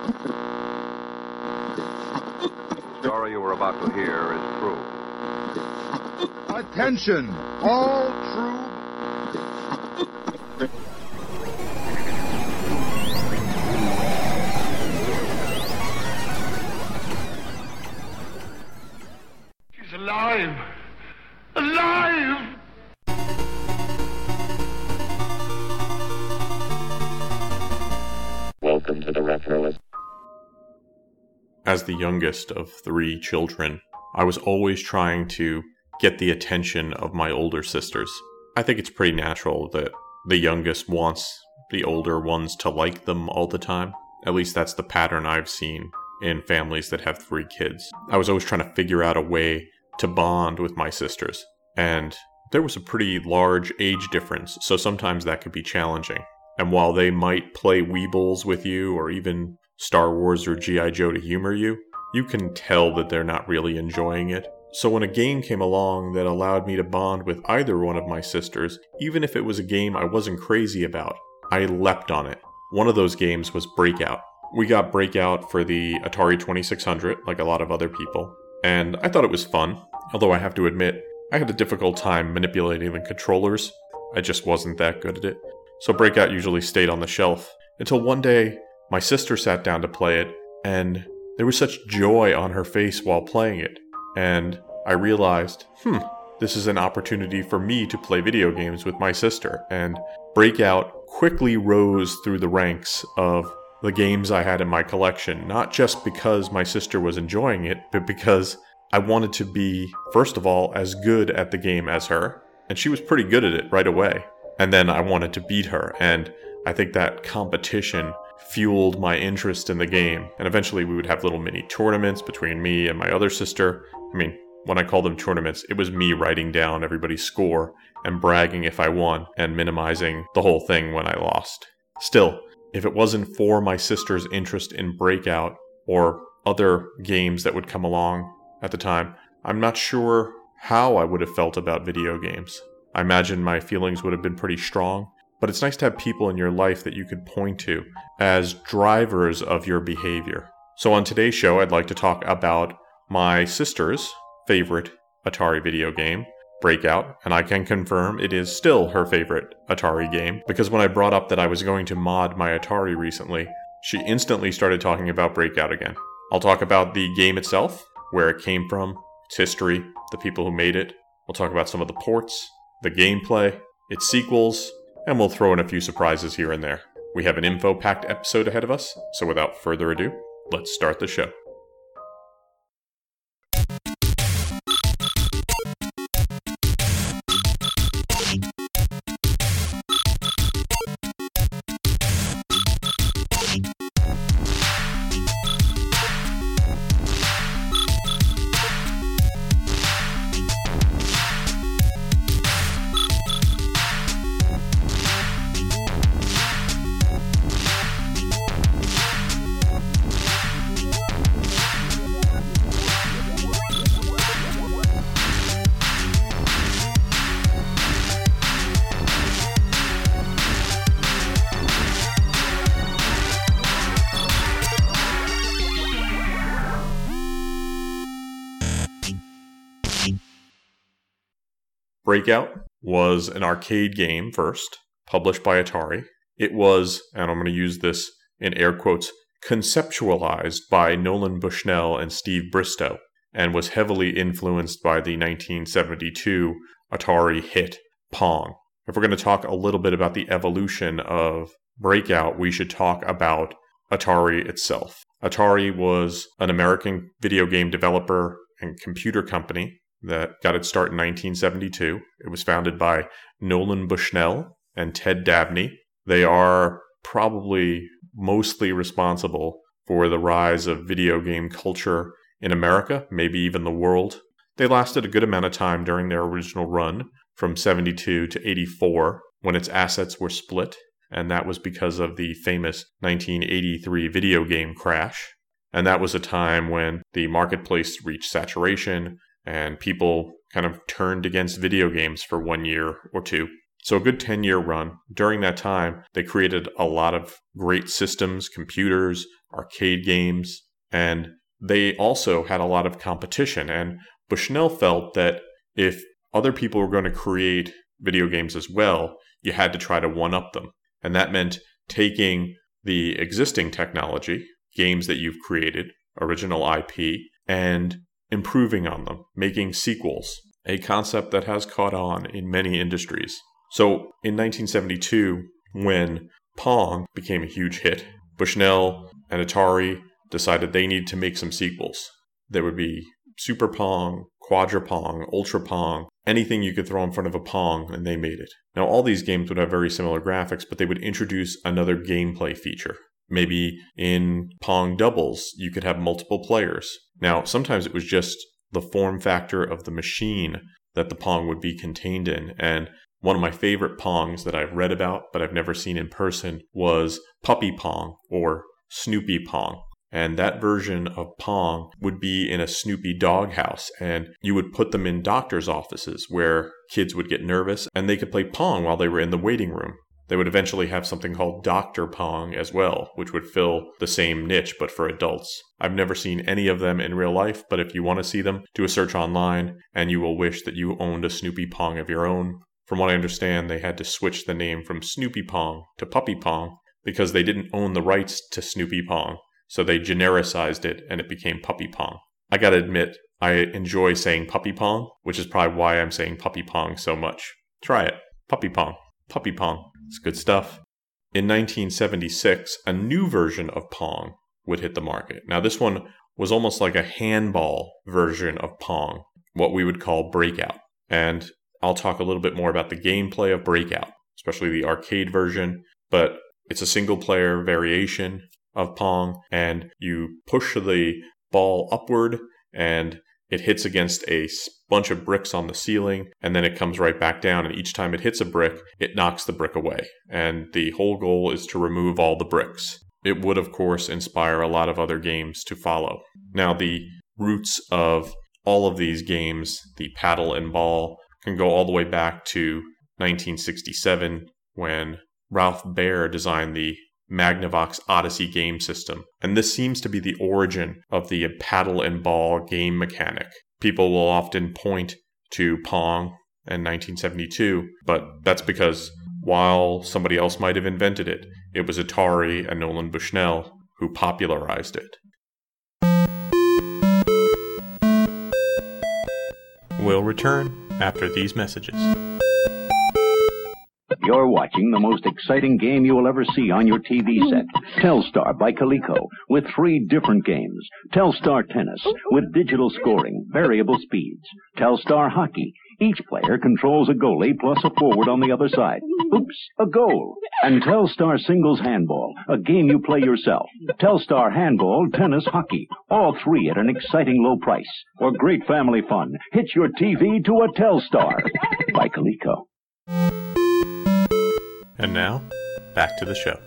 The story you were about to hear is true. Attention, all true. She's alive! As the youngest of three children, I was always trying to get the attention of my older sisters. I think it's pretty natural that the youngest wants the older ones to like them all the time. At least that's the pattern I've seen in families that have three kids. I was always trying to figure out a way to bond with my sisters. And there was a pretty large age difference, so sometimes that could be challenging. And while they might play Weebles with you or even Star Wars or G.I. Joe to humor you, you can tell that they're not really enjoying it. So when a game came along that allowed me to bond with either one of my sisters, even if it was a game I wasn't crazy about, I leapt on it. One of those games was Breakout. We got Breakout for the Atari 2600, like a lot of other people, and I thought it was fun, although I have to admit, I had a difficult time manipulating the controllers. I just wasn't that good at it. So Breakout usually stayed on the shelf until one day my sister sat down to play it, and there was such joy on her face while playing it. And I realized, hmm, this is an opportunity for me to play video games with my sister. And Breakout quickly rose through the ranks of the games I had in my collection, not just because my sister was enjoying it, but because I wanted to be, first of all, as good at the game as her. And she was pretty good at it right away. And then I wanted to beat her. And I think that competition fueled my interest in the game. And eventually we would have little mini tournaments between me and my other sister. I mean, when I call them tournaments, it was me writing down everybody's score and bragging if I won and minimizing the whole thing when I lost. Still, if it wasn't for my sister's interest in Breakout or other games that would come along at the time, I'm not sure how I would have felt about video games. I imagine my feelings would have been pretty strong, but it's nice to have people in your life that you could point to as drivers of your behavior. So, on today's show, I'd like to talk about my sister's favorite Atari video game, Breakout, and I can confirm it is still her favorite Atari game because when I brought up that I was going to mod my Atari recently, she instantly started talking about Breakout again. I'll talk about the game itself, where it came from, its history, the people who made it. We'll talk about some of the ports, the gameplay, its sequels, and we'll throw in a few surprises here and there. We have an info packed episode ahead of us, so without further ado, let's start the show. Breakout was an arcade game first, published by Atari. It was, and I'm going to use this in air quotes, conceptualized by Nolan Bushnell and Steve Bristow, and was heavily influenced by the 1972 Atari hit Pong. If we're going to talk a little bit about the evolution of Breakout, we should talk about Atari itself. Atari was an American video game developer and computer company that got its start in 1972. It was founded by Nolan Bushnell and Ted Dabney. They are probably mostly responsible for the rise of video game culture in America, maybe even the world. They lasted a good amount of time during their original run from 72 to 84 when its assets were split, and that was because of the famous 1983 video game crash. And that was a time when the marketplace reached saturation, and people kind of turned against video games for one year or two. So, a good 10 year run. During that time, they created a lot of great systems, computers, arcade games, and they also had a lot of competition. And Bushnell felt that if other people were going to create video games as well, you had to try to one up them. And that meant taking the existing technology, games that you've created, original IP, and improving on them, making sequels, a concept that has caught on in many industries. So in 1972, when Pong became a huge hit, Bushnell and Atari decided they needed to make some sequels. There would be Super Pong, Quadra Pong, Ultra Pong, anything you could throw in front of a Pong, and they made it. Now, all these games would have very similar graphics, but they would introduce another gameplay feature. Maybe in Pong doubles, you could have multiple players. Now, sometimes it was just the form factor of the machine that the Pong would be contained in. And one of my favorite Pongs that I've read about, but I've never seen in person, was Puppy Pong or Snoopy Pong. And that version of Pong would be in a Snoopy doghouse, and you would put them in doctor's offices where kids would get nervous and they could play Pong while they were in the waiting room. They would eventually have something called Dr. Pong as well, which would fill the same niche but for adults. I've never seen any of them in real life, but if you want to see them, do a search online and you will wish that you owned a Snoopy Pong of your own. From what I understand, they had to switch the name from Snoopy Pong to Puppy Pong because they didn't own the rights to Snoopy Pong. So they genericized it and it became Puppy Pong. I gotta admit, I enjoy saying Puppy Pong, which is probably why I'm saying Puppy Pong so much. Try it. Puppy Pong. Puppy Pong. It's good stuff. In 1976, a new version of Pong would hit the market. Now, this one was almost like a handball version of Pong, what we would call Breakout. And I'll talk a little bit more about the gameplay of Breakout, especially the arcade version, but it's a single player variation of Pong, and you push the ball upward and it hits against a bunch of bricks on the ceiling and then it comes right back down and each time it hits a brick it knocks the brick away. And the whole goal is to remove all the bricks. It would of course inspire a lot of other games to follow. Now the roots of all of these games the paddle and ball can go all the way back to 1967 when Ralph Baer designed the Magnavox Odyssey game system, and this seems to be the origin of the paddle and ball game mechanic. People will often point to Pong in 1972, but that's because while somebody else might have invented it, it was Atari and Nolan Bushnell who popularized it. We'll return after these messages. You're watching the most exciting game you will ever see on your TV set. Telstar by Coleco with three different games. Telstar Tennis with digital scoring, variable speeds. Telstar Hockey. Each player controls a goalie plus a forward on the other side. Oops, a goal. And Telstar Singles Handball, a game you play yourself. Telstar Handball, Tennis, Hockey. All three at an exciting low price. For great family fun, hitch your TV to a Telstar by Coleco. And now, back to the show.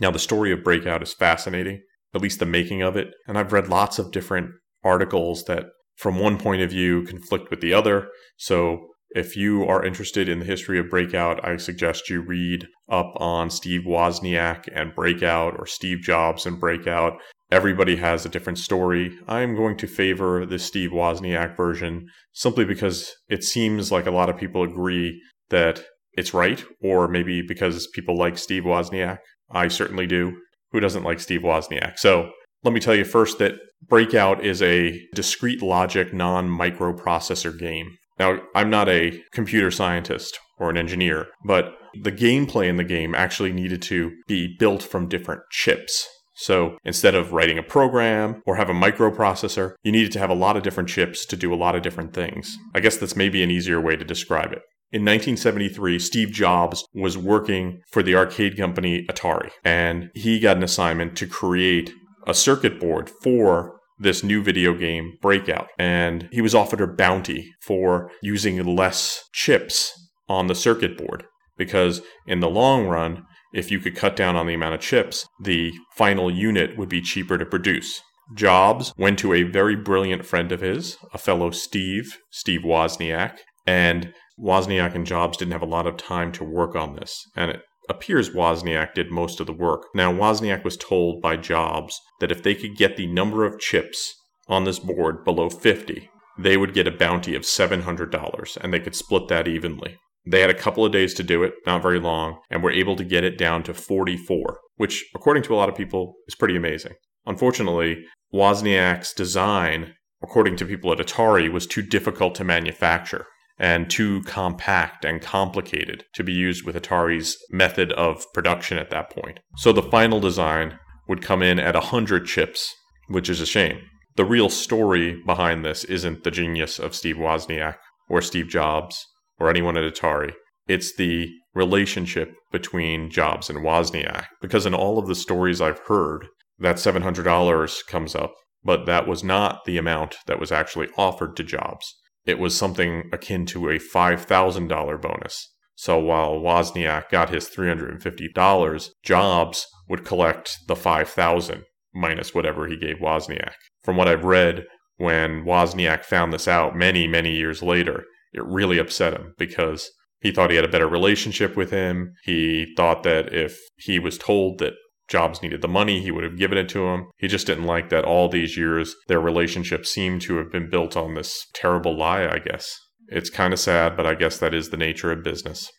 Now, the story of Breakout is fascinating, at least the making of it. And I've read lots of different articles that, from one point of view, conflict with the other. So, if you are interested in the history of Breakout, I suggest you read up on Steve Wozniak and Breakout or Steve Jobs and Breakout Everybody has a different story. I'm going to favor the Steve Wozniak version simply because it seems like a lot of people agree that it's right, or maybe because people like Steve Wozniak. I certainly do. Who doesn't like Steve Wozniak? So let me tell you first that Breakout is a discrete logic non microprocessor game. Now, I'm not a computer scientist or an engineer, but the gameplay in the game actually needed to be built from different chips. So instead of writing a program or have a microprocessor, you needed to have a lot of different chips to do a lot of different things. I guess that's maybe an easier way to describe it. In 1973, Steve Jobs was working for the arcade company Atari, and he got an assignment to create a circuit board for this new video game Breakout. And he was offered a bounty for using less chips on the circuit board because in the long run, if you could cut down on the amount of chips, the final unit would be cheaper to produce. Jobs went to a very brilliant friend of his, a fellow Steve, Steve Wozniak, and Wozniak and Jobs didn't have a lot of time to work on this. And it appears Wozniak did most of the work. Now, Wozniak was told by Jobs that if they could get the number of chips on this board below 50, they would get a bounty of $700 and they could split that evenly. They had a couple of days to do it, not very long, and were able to get it down to 44, which, according to a lot of people, is pretty amazing. Unfortunately, Wozniak's design, according to people at Atari, was too difficult to manufacture and too compact and complicated to be used with Atari's method of production at that point. So the final design would come in at 100 chips, which is a shame. The real story behind this isn't the genius of Steve Wozniak or Steve Jobs or anyone at Atari. It's the relationship between Jobs and Wozniak. Because in all of the stories I've heard, that $700 comes up, but that was not the amount that was actually offered to Jobs. It was something akin to a $5,000 bonus. So while Wozniak got his $350, Jobs would collect the 5,000 minus whatever he gave Wozniak. From what I've read, when Wozniak found this out many, many years later, it really upset him because he thought he had a better relationship with him. He thought that if he was told that Jobs needed the money, he would have given it to him. He just didn't like that all these years their relationship seemed to have been built on this terrible lie, I guess. It's kind of sad, but I guess that is the nature of business.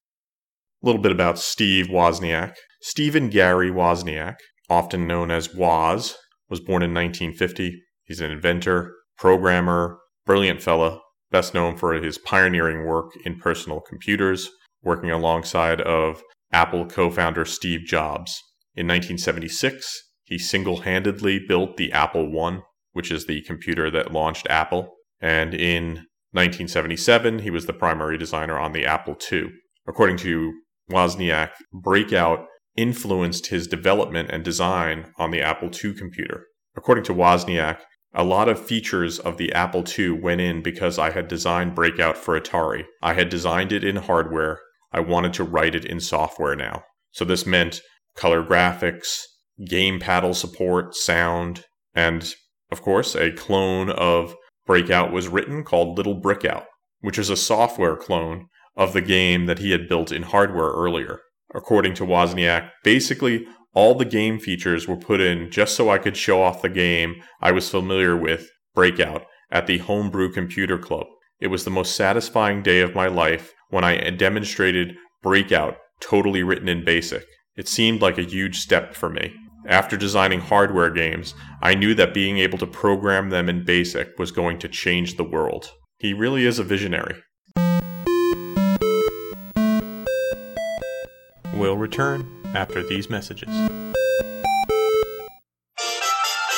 A little bit about Steve Wozniak. Stephen Gary Wozniak, often known as Woz, was born in 1950. He's an inventor, programmer, brilliant fella, best known for his pioneering work in personal computers, working alongside of Apple co-founder Steve Jobs. In 1976, he single-handedly built the Apple I, which is the computer that launched Apple, and in 1977, he was the primary designer on the Apple II. According to Wozniak, Breakout influenced his development and design on the Apple II computer. According to Wozniak, a lot of features of the Apple II went in because I had designed Breakout for Atari. I had designed it in hardware. I wanted to write it in software now. So this meant color graphics, game paddle support, sound, and of course, a clone of Breakout was written called Little Brickout, which is a software clone of the game that he had built in hardware earlier. According to Wozniak, basically all the game features were put in just so I could show off the game I was familiar with, Breakout, at the Homebrew Computer Club. It was the most satisfying day of my life when I demonstrated Breakout totally written in BASIC. It seemed like a huge step for me. After designing hardware games, I knew that being able to program them in BASIC was going to change the world. He really is a visionary. We'll return after these messages.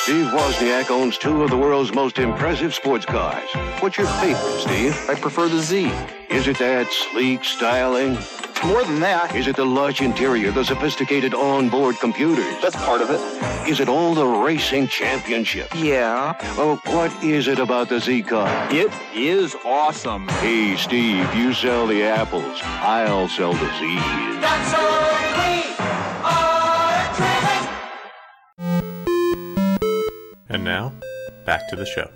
Steve Wozniak owns two of the world's most impressive sports cars. What's your favorite, Steve? I prefer the Z. Is it that sleek styling? It's more than that. Is it the lush interior, the sophisticated onboard computers? That's part of it. Is it all the racing championships? Yeah. Oh, what is it about the Z car? It is awesome. Hey, Steve, you sell the apples. I'll sell the Z's. That's all we And now, back to the show.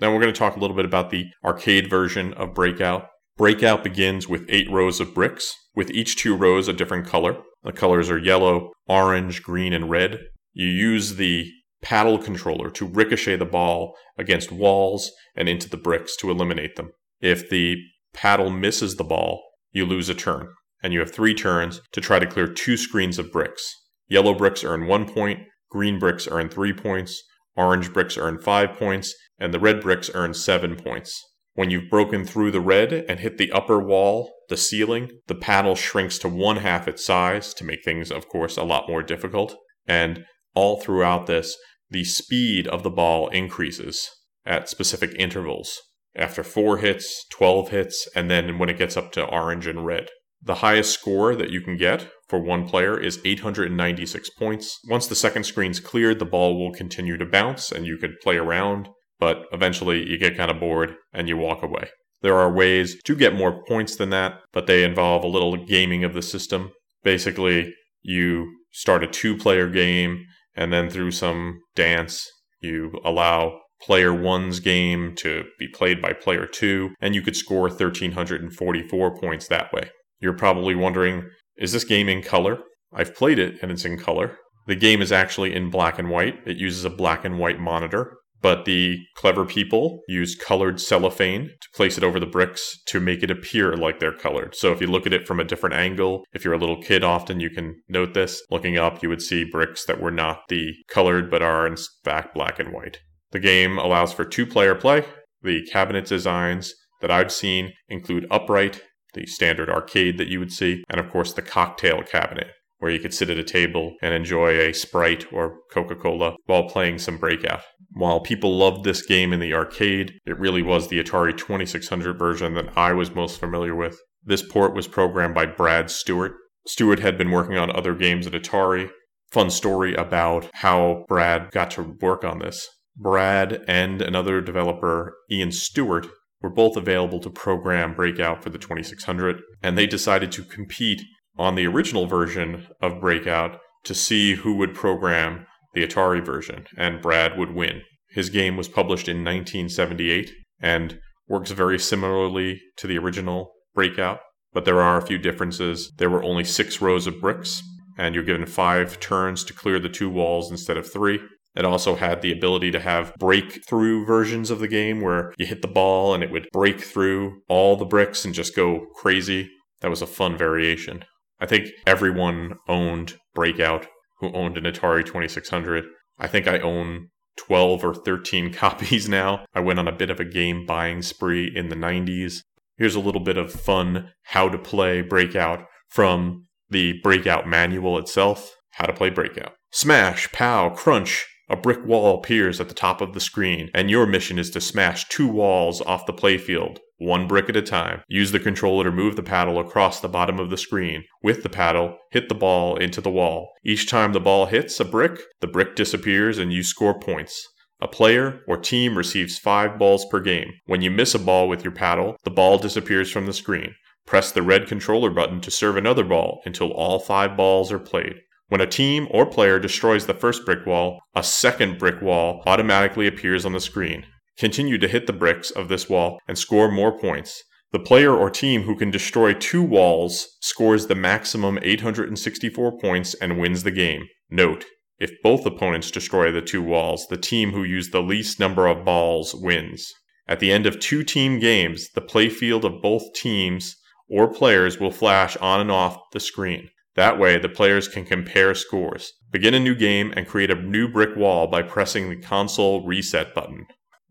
Now we're going to talk a little bit about the arcade version of Breakout. Breakout begins with eight rows of bricks, with each two rows a different color. The colors are yellow, orange, green, and red. You use the paddle controller to ricochet the ball against walls and into the bricks to eliminate them. If the paddle misses the ball, you lose a turn, and you have three turns to try to clear two screens of bricks. Yellow bricks earn one point, green bricks earn three points, orange bricks earn five points, and the red bricks earn seven points. When you've broken through the red and hit the upper wall, the ceiling, the paddle shrinks to one half its size to make things, of course, a lot more difficult. And all throughout this, the speed of the ball increases at specific intervals. After four hits, 12 hits, and then when it gets up to orange and red. The highest score that you can get for one player is 896 points. Once the second screen's cleared, the ball will continue to bounce and you could play around, but eventually you get kind of bored and you walk away. There are ways to get more points than that, but they involve a little gaming of the system. Basically, you start a two player game and then through some dance, you allow player one's game to be played by player two, and you could score 1,344 points that way. You're probably wondering, is this game in color? I've played it and it's in color. The game is actually in black and white. It uses a black and white monitor, but the clever people use colored cellophane to place it over the bricks to make it appear like they're colored. So if you look at it from a different angle, if you're a little kid often you can note this. Looking up, you would see bricks that were not the colored but are in fact black and white. The game allows for two player play. The cabinet designs that I've seen include upright, the standard arcade that you would see, and of course the cocktail cabinet, where you could sit at a table and enjoy a Sprite or Coca Cola while playing some Breakout. While people loved this game in the arcade, it really was the Atari 2600 version that I was most familiar with. This port was programmed by Brad Stewart. Stewart had been working on other games at Atari. Fun story about how Brad got to work on this. Brad and another developer, Ian Stewart, were both available to program Breakout for the 2600, and they decided to compete on the original version of Breakout to see who would program the Atari version, and Brad would win. His game was published in 1978 and works very similarly to the original Breakout, but there are a few differences. There were only six rows of bricks, and you're given five turns to clear the two walls instead of three. It also had the ability to have breakthrough versions of the game where you hit the ball and it would break through all the bricks and just go crazy. That was a fun variation. I think everyone owned Breakout who owned an Atari 2600. I think I own 12 or 13 copies now. I went on a bit of a game buying spree in the 90s. Here's a little bit of fun how to play Breakout from the Breakout manual itself. How to play Breakout. Smash, pow, crunch, a brick wall appears at the top of the screen, and your mission is to smash two walls off the playfield, one brick at a time. Use the controller to move the paddle across the bottom of the screen. With the paddle, hit the ball into the wall. Each time the ball hits a brick, the brick disappears and you score points. A player or team receives five balls per game. When you miss a ball with your paddle, the ball disappears from the screen. Press the red controller button to serve another ball until all five balls are played. When a team or player destroys the first brick wall, a second brick wall automatically appears on the screen. Continue to hit the bricks of this wall and score more points. The player or team who can destroy two walls scores the maximum 864 points and wins the game. Note, if both opponents destroy the two walls, the team who used the least number of balls wins. At the end of two team games, the playfield of both teams or players will flash on and off the screen. That way, the players can compare scores. Begin a new game and create a new brick wall by pressing the console reset button.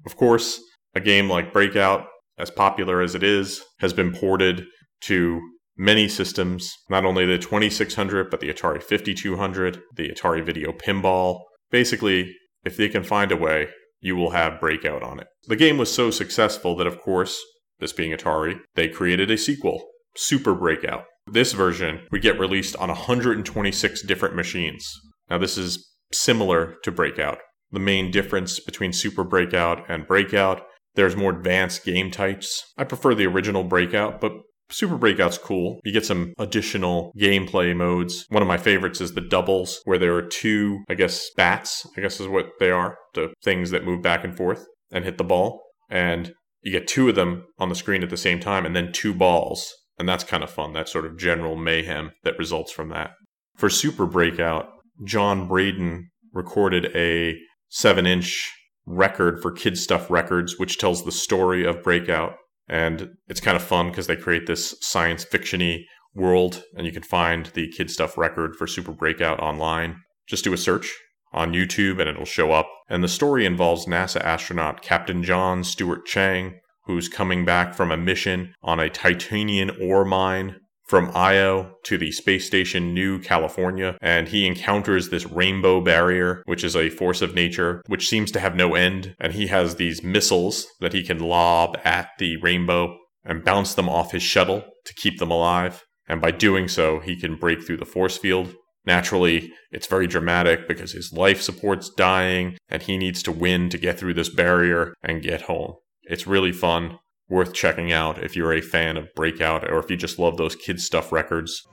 Of course, a game like Breakout, as popular as it is, has been ported to many systems, not only the 2600, but the Atari 5200, the Atari Video Pinball. Basically, if they can find a way, you will have Breakout on it. The game was so successful that, of course, this being Atari, they created a sequel, Super Breakout. This version would get released on 126 different machines. Now, this is similar to Breakout. The main difference between Super Breakout and Breakout, there's more advanced game types. I prefer the original Breakout, but Super Breakout's cool. You get some additional gameplay modes. One of my favorites is the doubles, where there are two, I guess, bats, I guess is what they are, the things that move back and forth and hit the ball. And you get two of them on the screen at the same time, and then two balls. And that's kind of fun, that sort of general mayhem that results from that. For Super Breakout, John Braden recorded a 7 inch record for Kid Stuff Records, which tells the story of Breakout. And it's kind of fun because they create this science fictiony world, and you can find the Kid Stuff record for Super Breakout online. Just do a search on YouTube and it'll show up. And the story involves NASA astronaut Captain John Stewart Chang, who's coming back from a mission on a titanium ore mine from Io to the space station New California, and he encounters this rainbow barrier, which is a force of nature, which seems to have no end. And he has these missiles that he can lob at the rainbow and bounce them off his shuttle to keep them alive. And by doing so, he can break through the force field. Naturally, it's very dramatic because his life support's dying and he needs to win to get through this barrier and get home. It's really fun, worth checking out if you're a fan of Breakout or if you just love those kid stuff records.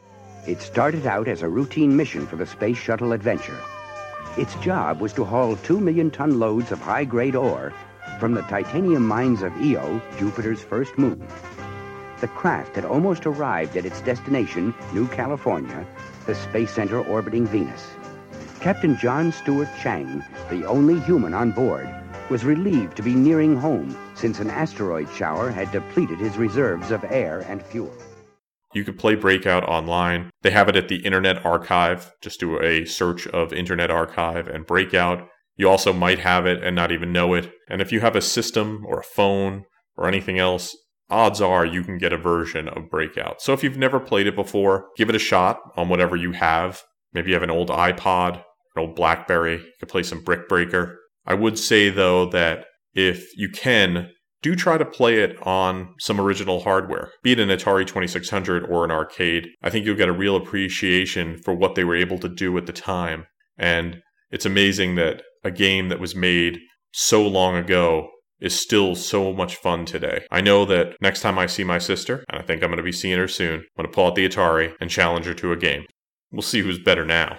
It started out as a routine mission for the Space Shuttle Adventure. Its job was to haul two million ton loads of high grade ore from the titanium mines of Io, Jupiter's first moon. The craft had almost arrived at its destination, New California, the Space Center orbiting Venus. Captain John Stewart Chang, the only human on board, was relieved to be nearing home since an asteroid shower had depleted his reserves of air and fuel. You could play Breakout online. They have it at the Internet Archive. Just do a search of Internet Archive and Breakout. You also might have it and not even know it. And if you have a system or a phone or anything else, odds are you can get a version of Breakout. So if you've never played it before, give it a shot on whatever you have. Maybe you have an old iPod, an old Blackberry. You could play some Brick Breaker. I would say though that if you can, do try to play it on some original hardware, be it an Atari 2600 or an arcade. I think you'll get a real appreciation for what they were able to do at the time. And it's amazing that a game that was made so long ago is still so much fun today. I know that next time I see my sister, and I think I'm going to be seeing her soon, I'm going to pull out the Atari and challenge her to a game. We'll see who's better now.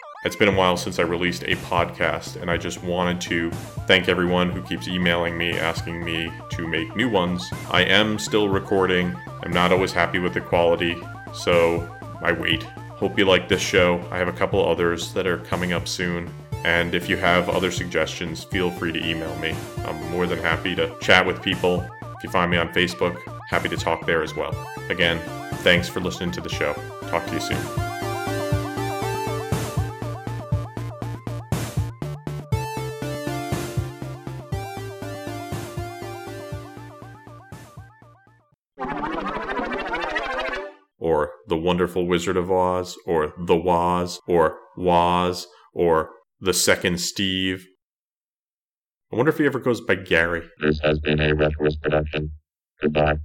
it's been a while since I released a podcast, and I just wanted to thank everyone who keeps emailing me asking me to make new ones. I am still recording. I'm not always happy with the quality, so I wait. Hope you like this show. I have a couple others that are coming up soon. And if you have other suggestions, feel free to email me. I'm more than happy to chat with people. If you find me on Facebook, happy to talk there as well. Again, thanks for listening to the show. Talk to you soon. Wonderful Wizard of Oz, or The Woz, or Woz, or The Second Steve. I wonder if he ever goes by Gary. This has been a Retroist production. Goodbye.